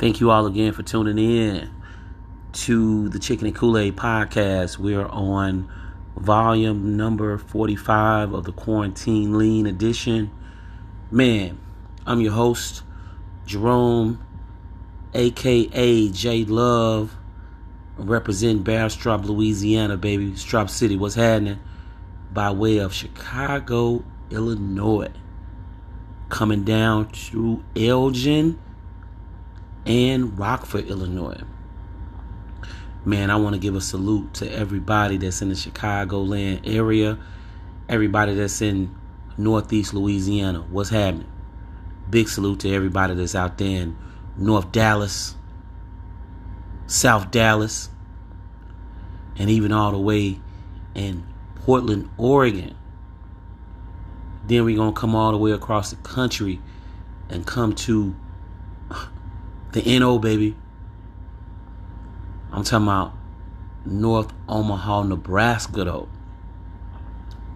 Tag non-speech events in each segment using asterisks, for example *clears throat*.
Thank you all again for tuning in to the Chicken and Kool Aid podcast. We're on volume number 45 of the Quarantine Lean Edition. Man, I'm your host, Jerome, aka J Love, represent Bastrop, Louisiana, baby. Strop City, what's happening? By way of Chicago, Illinois. Coming down to Elgin and Rockford, Illinois. Man, I want to give a salute to everybody that's in the Chicagoland area, everybody that's in Northeast Louisiana. What's happening? Big salute to everybody that's out there in North Dallas, South Dallas, and even all the way in Portland, Oregon. Then we're going to come all the way across the country and come to the NO, baby. I'm talking about North Omaha, Nebraska, though.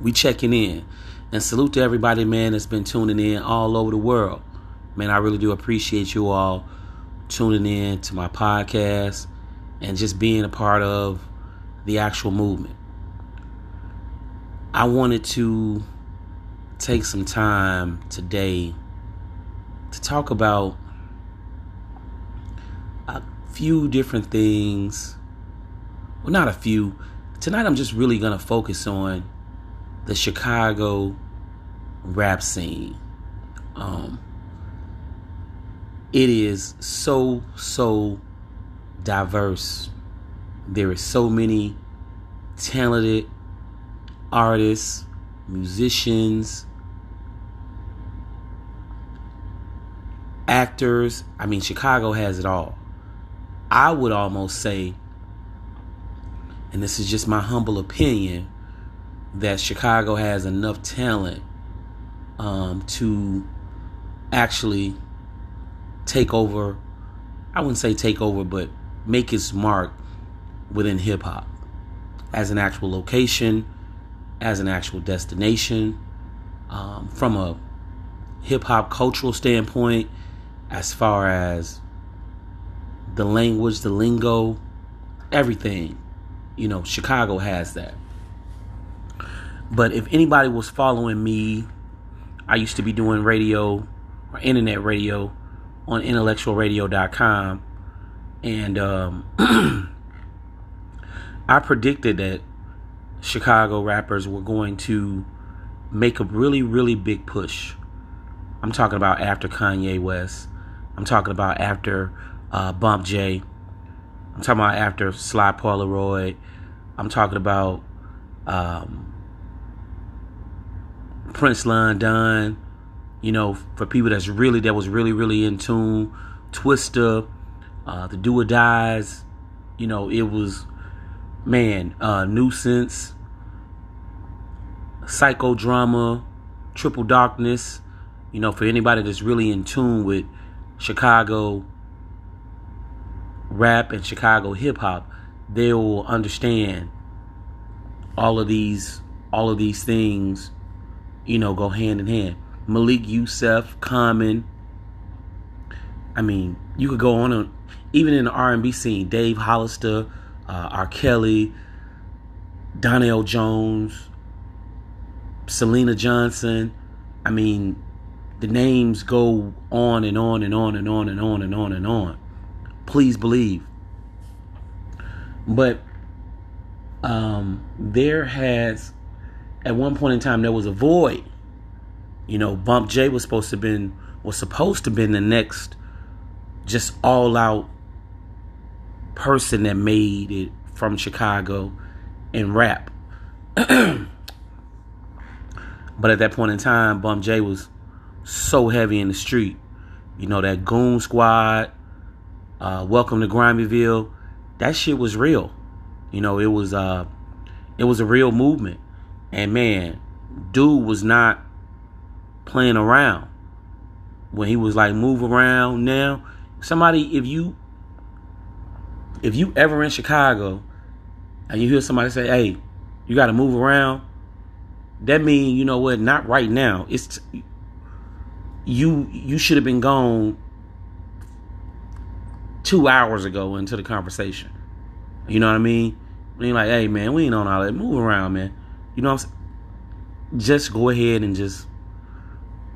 We checking in. And salute to everybody, man, that's been tuning in all over the world. Man, I really do appreciate you all tuning in to my podcast and just being a part of the actual movement. I wanted to take some time today to talk about few different things. Well, not a few. Tonight, I'm just really going to focus on the Chicago rap scene. Um, it is so, so diverse. There is so many talented artists, musicians, actors. I mean, Chicago has it all. I would almost say, and this is just my humble opinion, that Chicago has enough talent um, to actually take over. I wouldn't say take over, but make its mark within hip hop as an actual location, as an actual destination, um, from a hip hop cultural standpoint, as far as the language, the lingo, everything. You know, Chicago has that. But if anybody was following me, I used to be doing radio or internet radio on intellectualradio.com. And um, *clears throat* I predicted that Chicago rappers were going to make a really, really big push. I'm talking about after Kanye West. I'm talking about after uh, Bump J. I'm talking about after Sly Polaroid. I'm talking about um, Prince London. You know, for people that's really that was really really in tune. Twista, uh, the Do or Dies. You know, it was man, uh, nuisance, psychodrama, triple darkness. You know, for anybody that's really in tune with Chicago rap and Chicago hip hop, they will understand all of these all of these things, you know, go hand in hand. Malik Yusef, Common. I mean, you could go on and even in the R&B scene, Dave Hollister, uh, R. Kelly, Donell Jones, Syleena Johnson. I mean, the names go on and on and on and on and on and on and on. Please believe. But um, there has, at one point in time, there was a void. You know, Bump J was supposed to been was supposed to been the next, just all out person that made it from Chicago and rap. *clears throat* but at that point in time, Bump J was so heavy in the street. You know, that Goon Squad, uh, Welcome to Grimeyville, that shit was real. You know, it was uh it was a real movement. And man, dude was not playing around. When he was like move around now, somebody if you if you ever in Chicago and you hear somebody say, "Hey, you got to move around," that mean you know what? Not right now. It's you. You should have been gone two hours ago into the conversation. You know what I mean? And you're like, hey man, we ain't on all that. Move around, man. You know what I'm saying? Just go ahead and just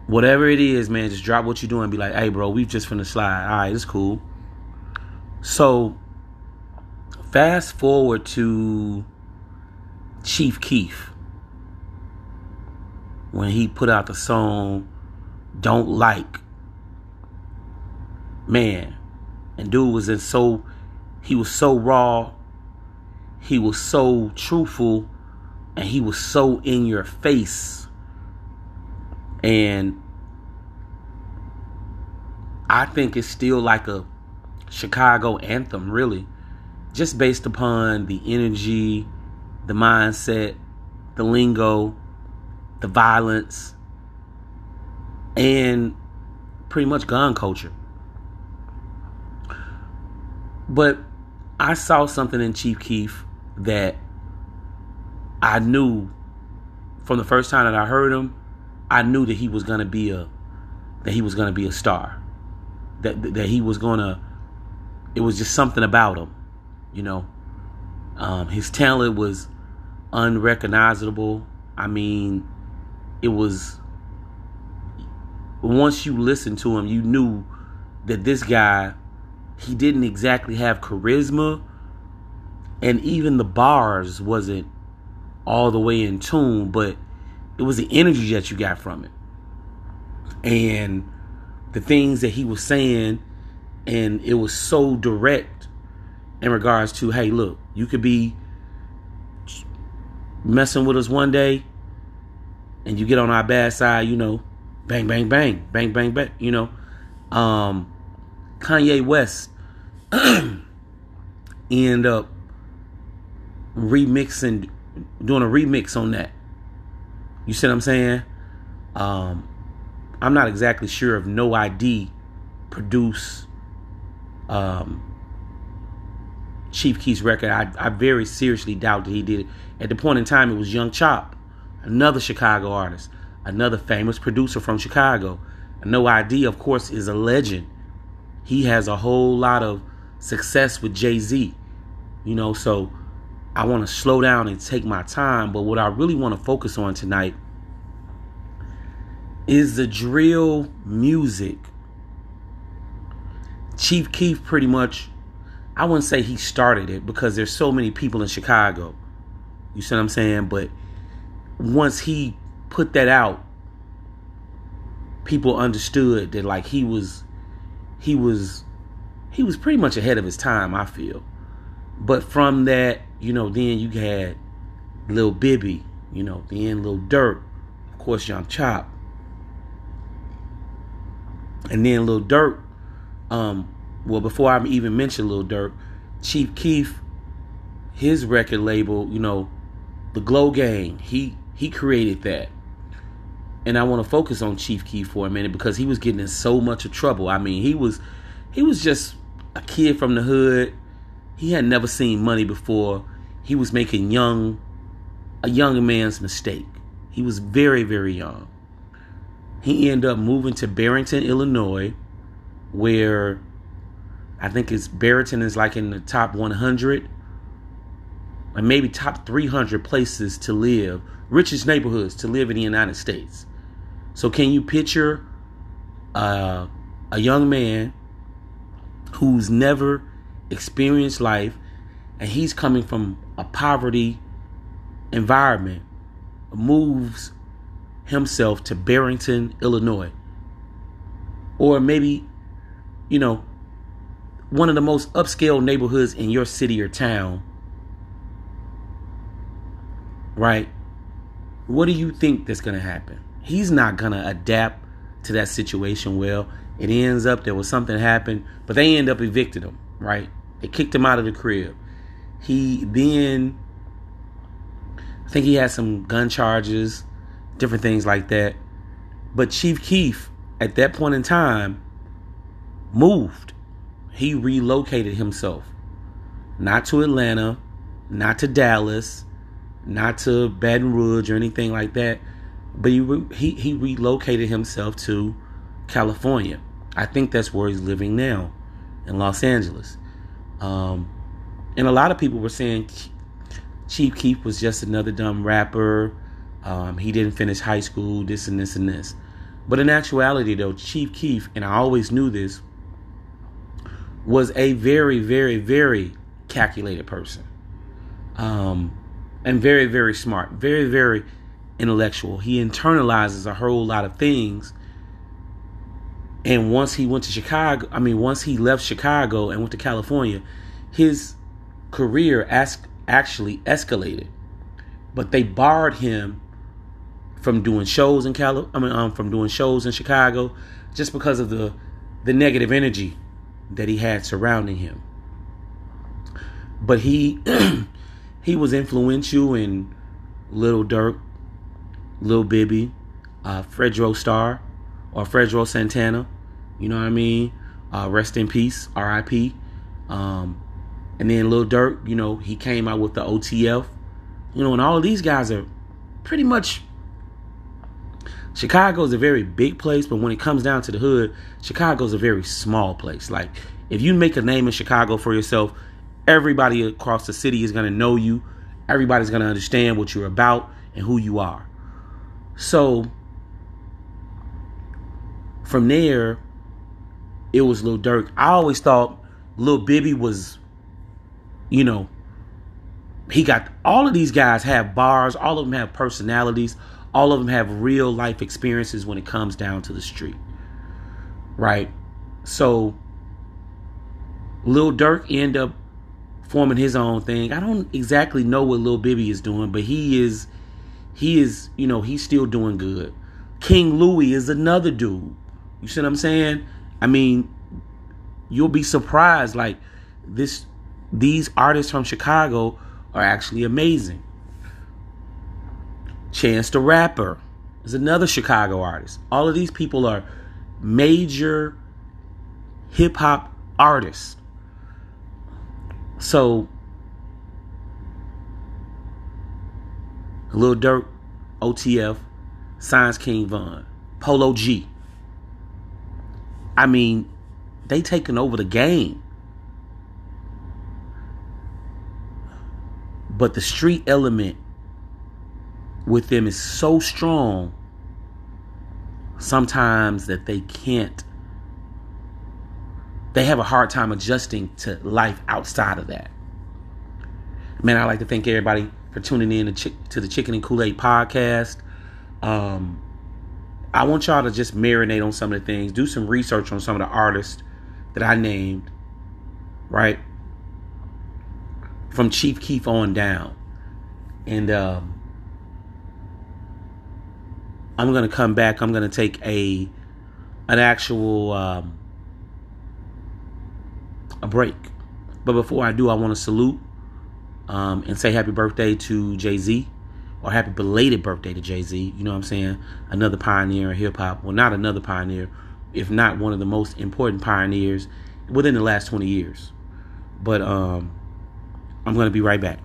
whatever it is, man, just drop what you're doing. Be like, hey bro, we've just finna slide. All right, it's cool. So fast forward to Chief Keef when he put out the song Don't Like. Man, and dude was in so he was so raw, he was so truthful, and he was so in your face. And I think it's still like a Chicago anthem, really, just based upon the energy, the mindset, the lingo, the violence, and pretty much gun culture. But I saw something in Chief Keef that I knew from the first time that I heard him, I knew that he was gonna be a that he was gonna be a star. That that he was gonna it was just something about him, you know. Um, his talent was unrecognizable. I mean, it was once you listened to him, you knew that this guy he didn't exactly have charisma and even the bars wasn't all the way in tune but it was the energy that you got from it. And the things that he was saying and it was so direct in regards to hey look you could be messing with us one day and you get on our bad side you know bang bang bang bang bang bang you know? Um Kanye West *clears throat* end up remixing, doing a remix on that. You see what I'm saying? Um, I'm not exactly sure if No ID produced um, Chief Keef's record. I, I very seriously doubt that he did it. At the point in time, it was Young Chop, another Chicago artist, another famous producer from Chicago. No ID, of course, is a legend he has a whole lot of success with Jay Z. You know, so I want to slow down and take my time. But what I really want to focus on tonight is the drill music. Chief Keef pretty much, I wouldn't say he started it because there's so many people in Chicago. You see what I'm saying? But once he put that out, people understood that like he was he was he was pretty much ahead of his time, I feel. But from that, you know, then you had Lil Bibby, you know, then Lil Durk, of course, Young Chop. And then Lil Durk, um, well, before I even mention Lil Durk, Chief Keef, his record label, you know, the Glow Gang, he he created that and I want to focus on Chief Keef for a minute because he was getting in so much of trouble. I mean, he was he was just a kid from the hood. He had never seen money before. He was making young a young man's mistake. He was very very young. He ended up moving to Barrington, Illinois, where I think it's Barrington is like in the top 100 and maybe top 300 places to live, richest neighborhoods to live in the United States. So can you picture uh, a young man who's never experienced life and he's coming from a poverty environment moves himself to Barrington, Illinois. Or maybe, you know, one of the most upscale neighborhoods in your city or town. Right? What do you think that's going to happen? He's not gonna adapt to that situation well. It ends up there was something happened, but they end up evicting him, right? They kicked him out of the crib. He then I think he had some gun charges, different things like that. But Chief Keef, at that point in time, moved. He relocated himself. Not to Atlanta, not to Dallas, not to Baton Rouge or anything like that but he, he he relocated himself to California. I think that's where he's living now. in Los Angeles. Um, and a lot of people were saying Chief Keef was just another dumb rapper. Um, he didn't finish high school, this and this and this. But in actuality, though, Chief Keef, and I always knew this, was a very, very, very calculated person. Um, and very, very smart, very, very intellectual. He internalizes a whole lot of things. And once he went to Chicago, I mean, once he left Chicago and went to California, his career as- actually escalated. But they barred him from doing shows in Cali- I mean, um, from doing shows in Chicago, just because of the the negative energy that he had surrounding him. But he *clears throat* he was influential in Little Durk, Lil Bibby, uh, Fredro Starr, or Fredo Santana. You know what I mean? Uh, rest in peace, R.I.P. Um, and then Lil Durk, you know, he came out with the OTF. You know, and all these guys are pretty much. Chicago is a very big place, but when it comes down to the hood, Chicago is a very small place. Like, if you make a name in Chicago for yourself, everybody across the city is going to know you. Everybody's going to understand what you're about and who you are. So, from there, it was Lil Durk. I always thought Lil Bibby was you know, he got all of these guys have bars, all of them have personalities, all of them have real life experiences when it comes down to the street. Right? So Lil Durk end up forming his own thing. I don't exactly know what Lil Bibby is doing, but he is he is, you know, he's still doing good. King Louie is another dude. You see what I'm saying? I mean, you'll be surprised like this these artists from Chicago are actually amazing. Chance the Rapper is another Chicago artist. All of these people are major hip hop artists. So, Lil Durk, OTF, Science King Von, Polo G. I mean, they taking over the game. But the street element with them is so strong sometimes that they can't they have a hard time adjusting to life outside of that. Man, I'd like to thank everybody for tuning in to, to the Chicken and Kool-Aid podcast. Um, I want y'all to just marinate on some of the things, do some research on some of the artists that I named, right? from Chief Keef on down. And um, I'm gonna come back. I'm gonna take a an actual um, a break. But before I do, I want to salute um, and say happy birthday to Jay Z, or happy belated birthday to Jay Z. You know what I'm saying? Another pioneer in hip hop. Well, not another pioneer, if not one of the most important pioneers within the last 20 years. But um, I'm going to be right back.